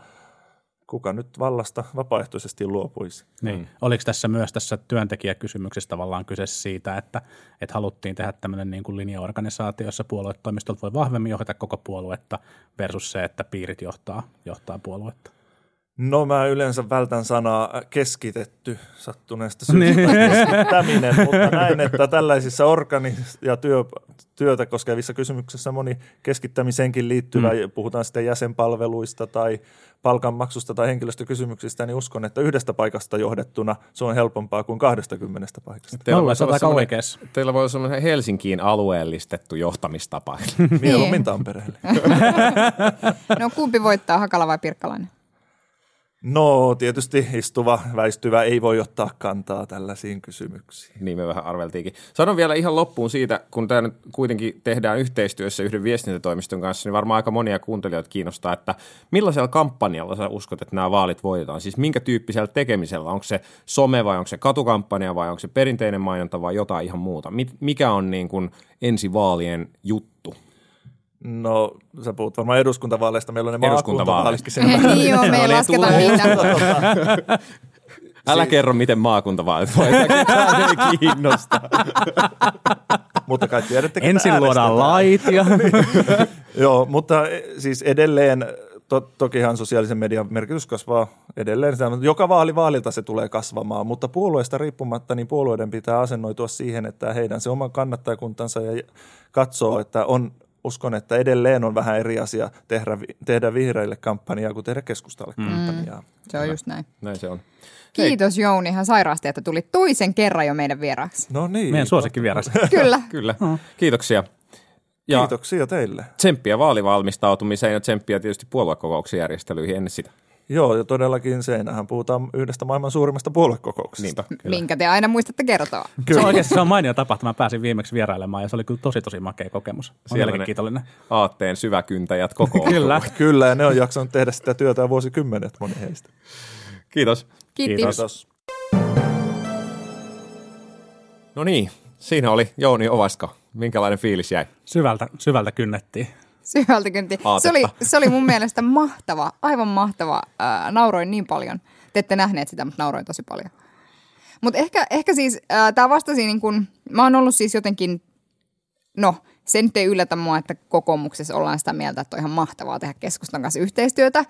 S4: kuka nyt vallasta vapaaehtoisesti luopuisi.
S6: Niin. Hmm. Oliko tässä myös tässä työntekijäkysymyksessä tavallaan kyse siitä, että, että haluttiin tehdä tämmöinen niin kuin linjaorganisaatio, jossa puoluetoimistolta voi vahvemmin johdata koko puoluetta versus se, että piirit johtaa, johtaa puoluetta?
S4: No mä yleensä vältän sanaa keskitetty sattuneesta syystä niin. keskittäminen, mutta [laughs] näin, että tällaisissa organi- ja työ, työtä koskevissa kysymyksissä moni keskittämiseenkin liittyvä, mm. puhutaan sitten jäsenpalveluista tai palkanmaksusta tai henkilöstökysymyksistä, niin uskon, että yhdestä paikasta johdettuna se on helpompaa kuin 20 paikasta.
S6: Teillä, voi olla
S5: teillä voi olla semmoinen Helsinkiin alueellistettu johtamistapa.
S4: Mieluummin niin. Tampereelle. [laughs] [laughs]
S1: no kumpi voittaa, Hakala vai Pirkkalainen?
S4: No tietysti istuva, väistyvä ei voi ottaa kantaa tällaisiin kysymyksiin.
S5: Niin me vähän arveltiinkin. Sanon vielä ihan loppuun siitä, kun tämä nyt kuitenkin tehdään yhteistyössä yhden viestintätoimiston kanssa, niin varmaan aika monia kuuntelijoita kiinnostaa, että millaisella kampanjalla sä uskot, että nämä vaalit voitetaan? Siis minkä tyyppisellä tekemisellä? Onko se some vai onko se katukampanja vai onko se perinteinen mainonta vai jotain ihan muuta? Mikä on niin kuin ensi vaalien juttu?
S4: No, sä puhut varmaan eduskuntavaaleista. Meillä on ne
S5: maakuntavaalitkin
S1: sen [laughs] Niin joo, me ei lasketa niitä. [laughs]
S5: Älä kerro, miten maakuntavaalit voivat. [laughs] Ketään ei kiinnosta.
S4: Mutta kai tiedätte,
S6: Ensin luodaan lait ja
S4: Joo, mutta e, siis edelleen, to, tokihan sosiaalisen median merkitys kasvaa edelleen. Joka vaali vaalilta se tulee kasvamaan, mutta puolueesta riippumatta niin puolueiden pitää asennoitua siihen, että heidän se oman kannattajakuntansa ja katsoo, että on uskon, että edelleen on vähän eri asia tehdä, tehdä vihreille kampanjaa kuin tehdä keskustalle kampanjaa.
S1: Se on just näin.
S5: Näin se on.
S1: Kiitos Jouni ihan sairaasti, että tuli toisen kerran jo meidän vieraaksi.
S4: No niin.
S6: meidän suosikkivieras. [laughs]
S1: Kyllä. [laughs]
S5: Kyllä. Kiitoksia. Ja
S4: Kiitoksia teille.
S5: tsemppiä vaalivalmistautumiseen ja tsemppiä tietysti puoluekokouksen järjestelyihin ennen sitä.
S4: Joo, ja todellakin seinähän puhutaan yhdestä maailman suurimmasta puoluekokouksesta.
S5: Niinpä.
S1: Minkä te aina muistatte kertoa.
S6: Se on oikeasti se on mainio tapahtuma. Mä pääsin viimeksi vierailemaan ja se oli kyllä tosi tosi makea kokemus. Olen
S5: Siellä
S6: vieläkin
S5: ne
S6: kiitollinen.
S5: aatteen syväkyntäjät koko
S6: Kyllä. [laughs]
S4: Kyllä, ja ne on jaksanut tehdä sitä työtä vuosikymmenet moni heistä.
S5: Kiitos.
S1: Kiitos.
S6: Kiitos.
S4: Kiitos.
S5: No niin, siinä oli Jouni Ovaska. Minkälainen fiilis jäi?
S6: Syvältä, syvältä kynnettiin.
S1: Syvältä kynti. Se oli, se oli mun mielestä mahtava, aivan mahtava. Ää, nauroin niin paljon. Te ette nähneet sitä, mutta nauroin tosi paljon. Mutta ehkä, ehkä siis tämä vastasi niin kun, mä oon ollut siis jotenkin, no se nyt ei yllätä mua, että kokoomuksessa ollaan sitä mieltä, että on ihan mahtavaa tehdä keskustan kanssa yhteistyötä.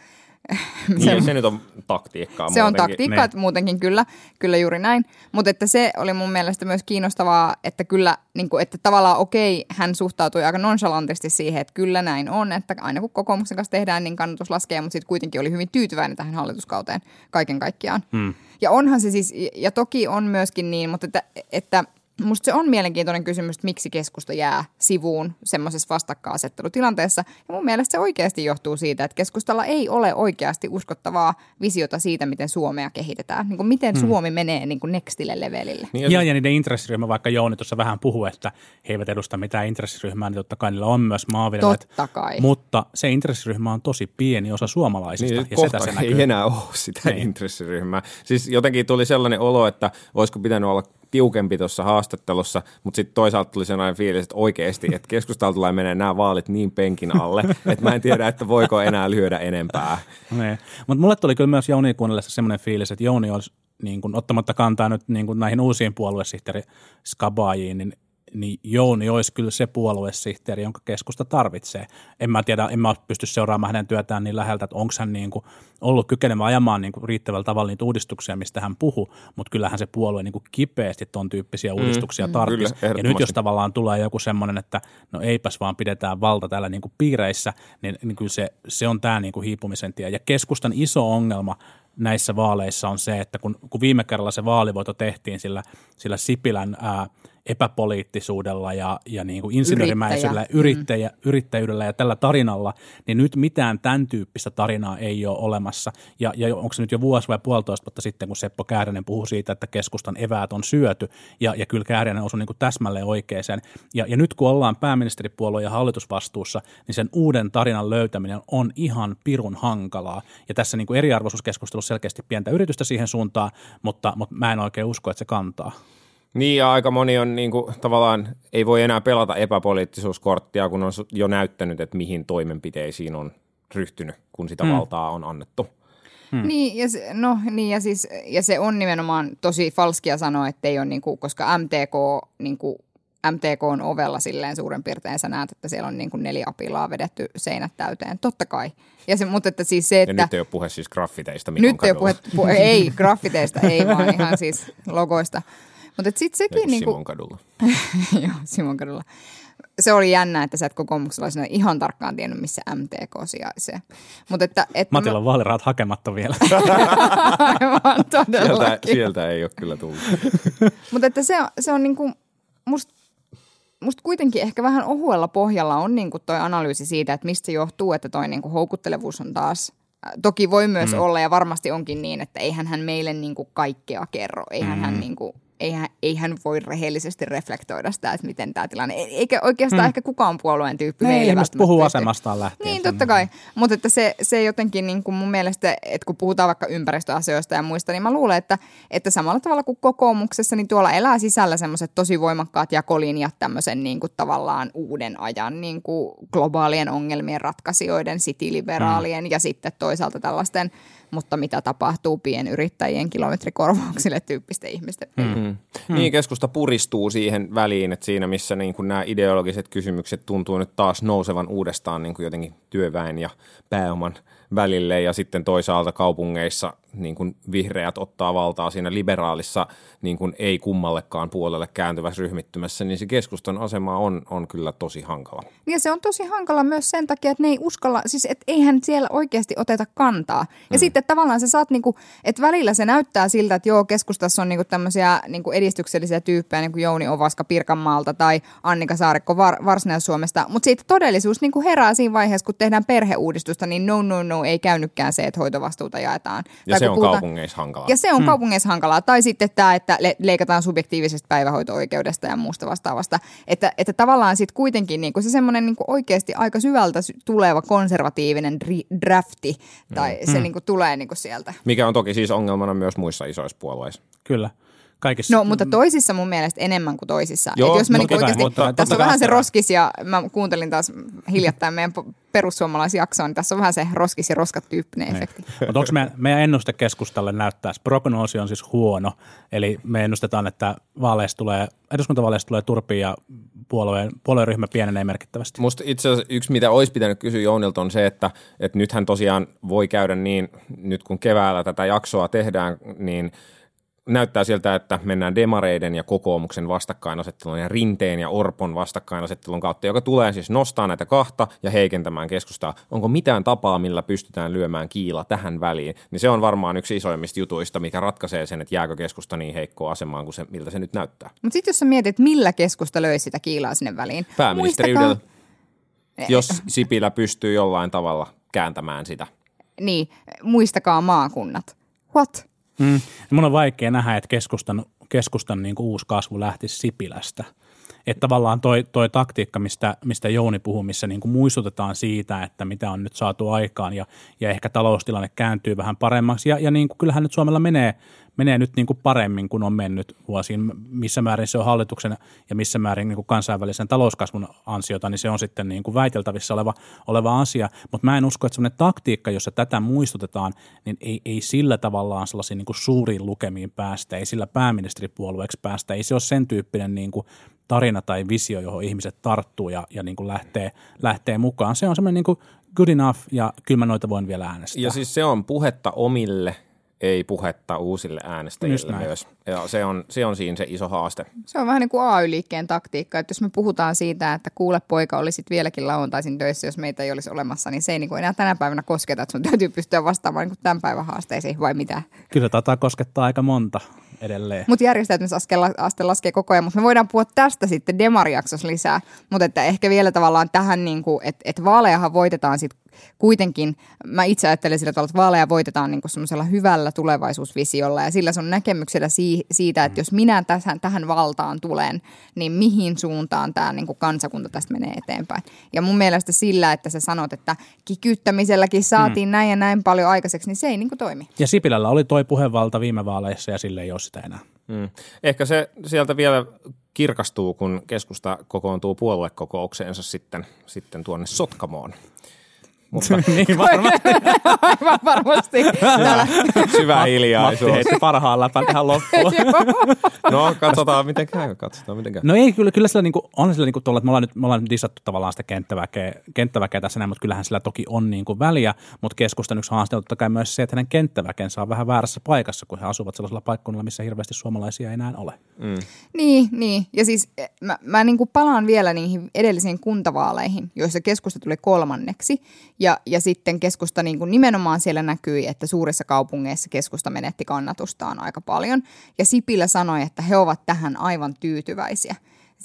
S1: [laughs]
S5: Niin, se nyt on taktiikkaa
S1: Se on
S5: muutenkin.
S1: taktiikka,
S6: Niin.
S1: että muutenkin kyllä, kyllä juuri näin. Mutta että se oli mun mielestä myös kiinnostavaa, että kyllä, niin kuin, että tavallaan okei, hän suhtautui aika nonchalantisti siihen, että kyllä näin on, että aina kun kokoomuksen kanssa tehdään, niin kannatus laskee, mutta sitten kuitenkin oli hyvin tyytyväinen tähän hallituskauteen kaiken kaikkiaan. Hmm. Ja onhan se siis, ja toki on myöskin niin, mutta että, että Musta se on mielenkiintoinen kysymys, että miksi keskusta jää sivuun semmoisessa vastakkainasettelutilanteessa. Ja mun mielestä se oikeasti johtuu siitä, että keskustalla ei ole oikeasti uskottavaa visiota siitä, miten Suomea kehitetään. Niin kuin miten Suomi menee niin kuin nextille levelille.
S5: Niin,
S6: Ja,
S5: ja,
S6: ja niiden intressiryhmä, vaikka Jouni tuossa vähän puhui, että he eivät edusta mitään intressiryhmää, niin totta kai niillä on myös maanviljelijät.
S1: Totta kai.
S6: Mutta se intressiryhmä on tosi pieni osa suomalaisista.
S5: niin
S6: ja
S5: kohta
S6: se
S5: ei
S6: näkyy.
S5: enää ole sitä
S6: niin.
S5: intressiryhmää. Siis jotenkin tuli sellainen olo, että olisiko pitänyt olla tiukempi tuossa haastattelussa, mutta sitten toisaalta tuli sellainen fiilis, että oikeasti, että keskustalta tulee menee nämä vaalit niin penkin alle, [laughs] että mä en tiedä, että voiko enää lyödä enempää.
S6: Niin. Mutta mulle tuli kyllä myös Jouni kuunnellessa semmoinen fiilis, että Jouni olisi niin kuin, ottamatta kantaa nyt niin kuin näihin uusiin puoluesihteeri skabaajiin, niin niin Jouni olisi kyllä se puoluesihteeri, jonka keskusta tarvitsee. En mä tiedä, en mä pysty seuraamaan hänen työtään niin läheltä, että onko hän niin kuin ollut kykenemään ajamaan niin kuin riittävällä tavalla niitä uudistuksia, mistä hän puhuu, mutta kyllähän se puolue niin kuin kipeästi ton tyyppisiä uudistuksia mm,
S5: kyllä,
S6: ja nyt jos tavallaan tulee joku semmoinen, että no eipäs vaan pidetään valta täällä niin kuin piireissä, niin, niin kyllä se, se on tämä niin kuin hiipumisen tie. Ja keskustan iso ongelma näissä vaaleissa on se, että kun, kun viime kerralla se vaalivoito tehtiin sillä, sillä Sipilän ää, epäpoliittisuudella ja, ja niin kuin insinöörimäisyydellä, yrittäjä, yrittäjyydellä ja tällä tarinalla, niin nyt mitään tämän tyyppistä tarinaa ei ole olemassa. Ja, ja onko se nyt jo vuosi vai puolitoista vuotta sitten, kun Seppo Kääränen puhuu siitä, että keskustan eväät on syöty, ja, ja kyllä Kääränen osui niin kuin täsmälleen oikeeseen. Ja, ja nyt kun ollaan pääministeripuolue ja hallitusvastuussa, niin sen uuden tarinan löytäminen on ihan pirun hankalaa. Ja tässä niin kuin eriarvoisuuskeskustelussa selkeästi pientä yritystä siihen suuntaan, mutta, mutta mä en oikein usko, että se kantaa.
S5: Niin ja aika moni on niin kuin, tavallaan, ei voi enää pelata epäpoliittisuuskorttia, kun on jo näyttänyt, että mihin toimenpiteisiin on ryhtynyt, kun sitä
S6: Hmm.
S5: valtaa on annettu.
S1: Hmm. Niin, ja se, no, niin ja, siis, ja se on nimenomaan tosi falskia sanoa, että ei ole, niin kuin, koska MTK, niin kuin, MTK on ovella silleen suurin piirtein, sä näet, että siellä on niin kuin neljä apilaa vedetty seinät täyteen. Totta kai. Ja se, mutta että siis se,
S5: Ja
S1: että...
S5: nyt ei ole puhe siis graffiteista Mikon
S1: Nyt ei ole
S5: kadulla.
S1: puhe, puhe, ei graffiteista, ei vaan ihan siis logoista. Mutta sitten sekin niin kuin,
S5: Simon kadulla. [laughs]
S1: joo, Simon kadulla. Se oli jännä, että sä et kokoomukselaisena ihan tarkkaan tiennyt, missä MTK sijaitsee. Mutta että, että
S6: Matilla on vaalirahat hakematta vielä. [laughs]
S1: aivan
S5: Sieltä,
S1: todellakin.
S5: sieltä ei ole kyllä tullut. [laughs]
S1: Mutta että se, on- se on niinku, musta must kuitenkin ehkä vähän ohuella pohjalla on niinku toi analyysi siitä, että mistä se johtuu, että toi niinku houkuttelevuus on taas äh, Toki voi myös mm. olla ja varmasti onkin niin, että eihän hän meille niinku kaikkea kerro. Eihän mm. hän niinku, eihän, eihän voi rehellisesti reflektoida sitä, että miten tämä tilanne, e- eikä oikeastaan hmm. ehkä kukaan puolueen tyyppi.
S6: Ne ihmiset
S1: välttämättä
S6: puhuu asemastaan lähtien.
S1: Niin, totta kai. Mutta että se, se jotenkin niin kuin mun mielestä, että kun puhutaan vaikka ympäristöasioista ja muista, niin mä luulen, että, että samalla tavalla kuin kokoomuksessa, niin tuolla elää sisällä semmoiset tosi voimakkaat jakolinjat tämmöisen niin kuin tavallaan uuden ajan niin kuin globaalien ongelmien ratkaisijoiden, sitiliberaalien mm. ja sitten toisaalta tällaisten, mutta mitä tapahtuu pienyrittäjien kilometrikorvauksille tyyppisten ihmisten. Mm.
S5: Hmm. Niin, keskusta puristuu siihen väliin, että siinä missä niin kuin nämä ideologiset kysymykset tuntuu nyt taas nousevan uudestaan niin kuin jotenkin työväen ja pääoman välille ja sitten toisaalta kaupungeissa niin kuin vihreät ottaa valtaa siinä liberaalissa niin kuin ei kummallekaan puolelle kääntyvässä ryhmittymässä, niin se keskustan asema on, on kyllä tosi hankala.
S1: Ja se on tosi hankala myös sen takia, että ne ei uskalla, siis että eihän siellä oikeasti oteta kantaa. Ja mm. sitten tavallaan sä saat niinku, että välillä se näyttää siltä, että joo, keskustassa on niinku tämmöisiä niinku edistyksellisiä tyyppejä, niin kuin Jouni Ovaska Pirkanmaalta tai Annika Saarikko Var- Varsinais-Suomesta, mutta siitä todellisuus niinku herää siinä vaiheessa, kun tehdään perheuudistusta, niin no, no, no, ei käynytkään se, että hoitovastuuta jaetaan.
S5: Ja
S1: Tai
S5: se on
S1: puhutaan-
S5: kaupungeissa hankalaa.
S1: ja se on hmm. kaupungeissa hankalaa. Tai sitten tämä, että le- leikataan subjektiivisesta päivähoito-oikeudesta ja muusta vastaavasta. Että, että tavallaan sitten kuitenkin niinku se semmoinen niinku oikeasti aika syvältä sy- tuleva konservatiivinen dri- drafti, tai se niinku tulee niinku sieltä.
S5: Mikä on toki siis ongelmana myös muissa isoissa puolueissa.
S6: Kyllä. Kaikissa.
S1: No, mutta toisissa mun mielestä enemmän kuin toisissa.
S5: Joo,
S1: Et jos mä
S5: no
S1: niinku
S6: kai,
S1: oikeasti,
S6: mutta-
S1: tässä on vähän se roskis ja mä kuuntelin taas hiljattain meidän perussuomalaisjaksoa, niin tässä on vähän se roskis ja roskat tyyppinen efekti.
S6: Mutta onko meidän, meidän ennuste keskustalle näyttää, prognoosi on siis huono, eli me ennustetaan, että vaaleista tulee, eduskuntavaaleista tulee turpiin ja puolueen, puolueryhmä pienenee merkittävästi.
S5: Musta itse asiassa yksi, mitä olisi pitänyt kysyä Jounilta on se, että, että nythän tosiaan voi käydä niin, nyt kun keväällä tätä jaksoa tehdään, niin näyttää siltä, että mennään demareiden ja kokoomuksen vastakkainasettelun ja rinteen ja orpon vastakkainasettelun kautta, joka tulee siis nostaa näitä kahta ja heikentämään keskustaa. Onko mitään tapaa, millä pystytään lyömään kiila tähän väliin? Niin se on varmaan yksi isoimmista jutuista, mikä ratkaisee sen, että jääkö keskusta niin heikkoa asemaan kuin se, miltä se nyt näyttää.
S1: Mutta sitten jos sä mietit, millä keskusta löi sitä kiilaa sinne väliin.
S5: Pääministeri
S1: muistakaa-
S5: Ydel, jos Sipilä pystyy jollain tavalla kääntämään sitä.
S1: Niin, muistakaa maakunnat. What?
S6: Mm. Mun on vaikea nähdä, että keskustan, keskustan niin kuin uusi kasvu lähtisi Sipilästä. Että tavallaan toi, toi taktiikka, mistä, mistä Jouni puhuu, missä niin kuin muistutetaan siitä, että mitä on nyt saatu aikaan ja, ja ehkä taloustilanne kääntyy vähän paremmaksi. Ja, ja niin kuin, kyllähän nyt Suomella menee, menee nyt niin kuin paremmin kuin on mennyt vuosiin. Missä määrin se on hallituksen ja missä määrin niin kuin kansainvälisen talouskasvun ansiota, niin se on sitten niin kuin väiteltävissä oleva, oleva asia. Mutta mä en usko, että sellainen taktiikka, jossa tätä muistutetaan, niin ei, ei sillä tavallaan sellaisiin niin kuin suuriin lukemiin päästä, ei sillä pääministeripuolueeksi päästä, ei se ole sen tyyppinen niin kuin tarina tai visio, johon ihmiset tarttuu ja, ja niin kuin lähtee, lähtee mukaan. Se on semmoinen niin kuin good enough ja kyllä mä noita voin vielä äänestää.
S5: Ja siis se on puhetta omille, ei puhetta uusille äänestäjille
S6: näin.
S5: myös. Ja se on, se on siinä se iso haaste.
S1: Se on vähän niin kuin AY-liikkeen taktiikka, että jos me puhutaan siitä, että kuule poika, olisit vieläkin lauantaisin töissä, jos meitä ei olisi olemassa, niin se ei niin kuin enää tänä päivänä kosketa, että sun täytyy pystyä vastaamaan niin kuin tämän päivän haasteisiin vai mitä.
S6: Kyllä tätä koskettaa aika monta edelleen.
S1: Mutta järjestäytymisaste aste laskee koko ajan, mutta me voidaan puhua tästä sitten demarijaksossa lisää. Mutta että ehkä vielä tavallaan tähän, niin kuin, että, että vaalejahan voitetaan sitten kuitenkin, mä itse ajattelen sillä tavalla, että vaaleja voitetaan niin semmoisella hyvällä tulevaisuusvisiolla ja sillä sun näkemyksellä si- siitä, että jos minä tähän, tähän valtaan tulen, niin mihin suuntaan tämä niin kansakunta tästä menee eteenpäin. Ja mun mielestä sillä, että sä sanot, että kikyttämiselläkin saatiin näin ja näin paljon aikaiseksi, niin se ei niin kuin toimi.
S6: Ja Sipilällä oli toi puhevalta viime vaaleissa ja sille ei ole sitä enää.
S5: Mm. Ehkä se sieltä vielä kirkastuu, kun keskusta kokoontuu puoluekokoukseensa sitten, sitten tuonne Sotkamoon. Mutta [laughs]
S6: niin [laughs] varmasti. [laughs]
S1: Aivan varmasti. Täällä
S5: syvä
S6: Matti
S5: hiljaisuus.
S6: heitti parhaan läpän tähän loppuun.
S5: No, katsotaan miten käy, katsotaan miten käy.
S6: No ei, kyllä, kyllä sillä niinku, on sillä niinku tuolla, että me ollaan, nyt, me ollaan nyt dissattu tavallaan sitä kenttäväkeä, kenttäväkeä tässä näin, mutta kyllähän sillä toki on niinku väliä, mutta keskustan yksi haaste on totta kai myös se, että hänen kenttäväkensä on vähän väärässä paikassa, kun he asuvat sellaisella paikkakunnalla, missä hirveästi suomalaisia ei enää ole.
S1: Niin, niin. Ja siis eh, mä, mä niin kuin palaan vielä niihin edellisiin kuntavaaleihin, joissa keskusta tuli kolmanneksi. Ja, ja sitten keskusta niin kuin nimenomaan siellä näkyi, että suurissa kaupungeissa keskusta menetti kannatustaan aika paljon. Ja Sipilä sanoi, että he ovat tähän aivan tyytyväisiä.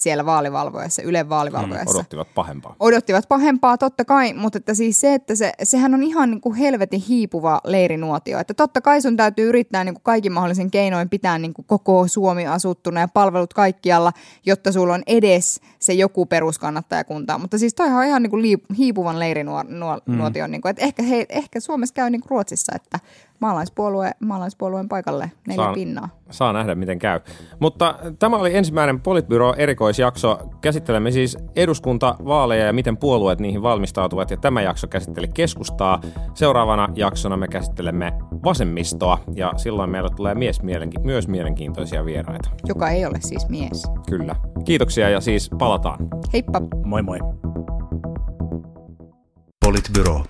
S1: Siellä vaalivalvojassa, Ylen vaalivalvojassa.
S5: Mm, odottivat pahempaa.
S1: Odottivat pahempaa, totta kai, mutta että siis se, että se, sehän on ihan niin kuin helvetin hiipuva leirinuotio. Että totta kai sun täytyy yrittää niin kuin kaikin mahdollisen keinoin pitää niin kuin koko Suomi asuttuna ja palvelut kaikkialla, jotta sulla on edes se joku peruskannattajakunta. Mutta siis toihan on ihan niin kuin hiipuvan leirinuotio. Mm. Niin kuin, että ehkä, he, ehkä Suomessa käy niin kuin Ruotsissa, että maalaispuolue, maalaispuolueen paikalle neljä saan, pinnaa.
S5: Saa nähdä, miten käy. Mutta tämä oli ensimmäinen Politbyro erikoisjakso. Käsittelemme siis eduskuntavaaleja ja miten puolueet niihin valmistautuvat. Ja tämä jakso käsitteli keskustaa. Seuraavana jaksona me käsittelemme vasemmistoa. Ja silloin meillä tulee mies mielenki- myös mielenkiintoisia vieraita.
S1: Joka ei ole siis mies.
S5: Kyllä. Kiitoksia ja siis palataan.
S1: Heippa.
S6: Moi moi.
S7: Politbyro.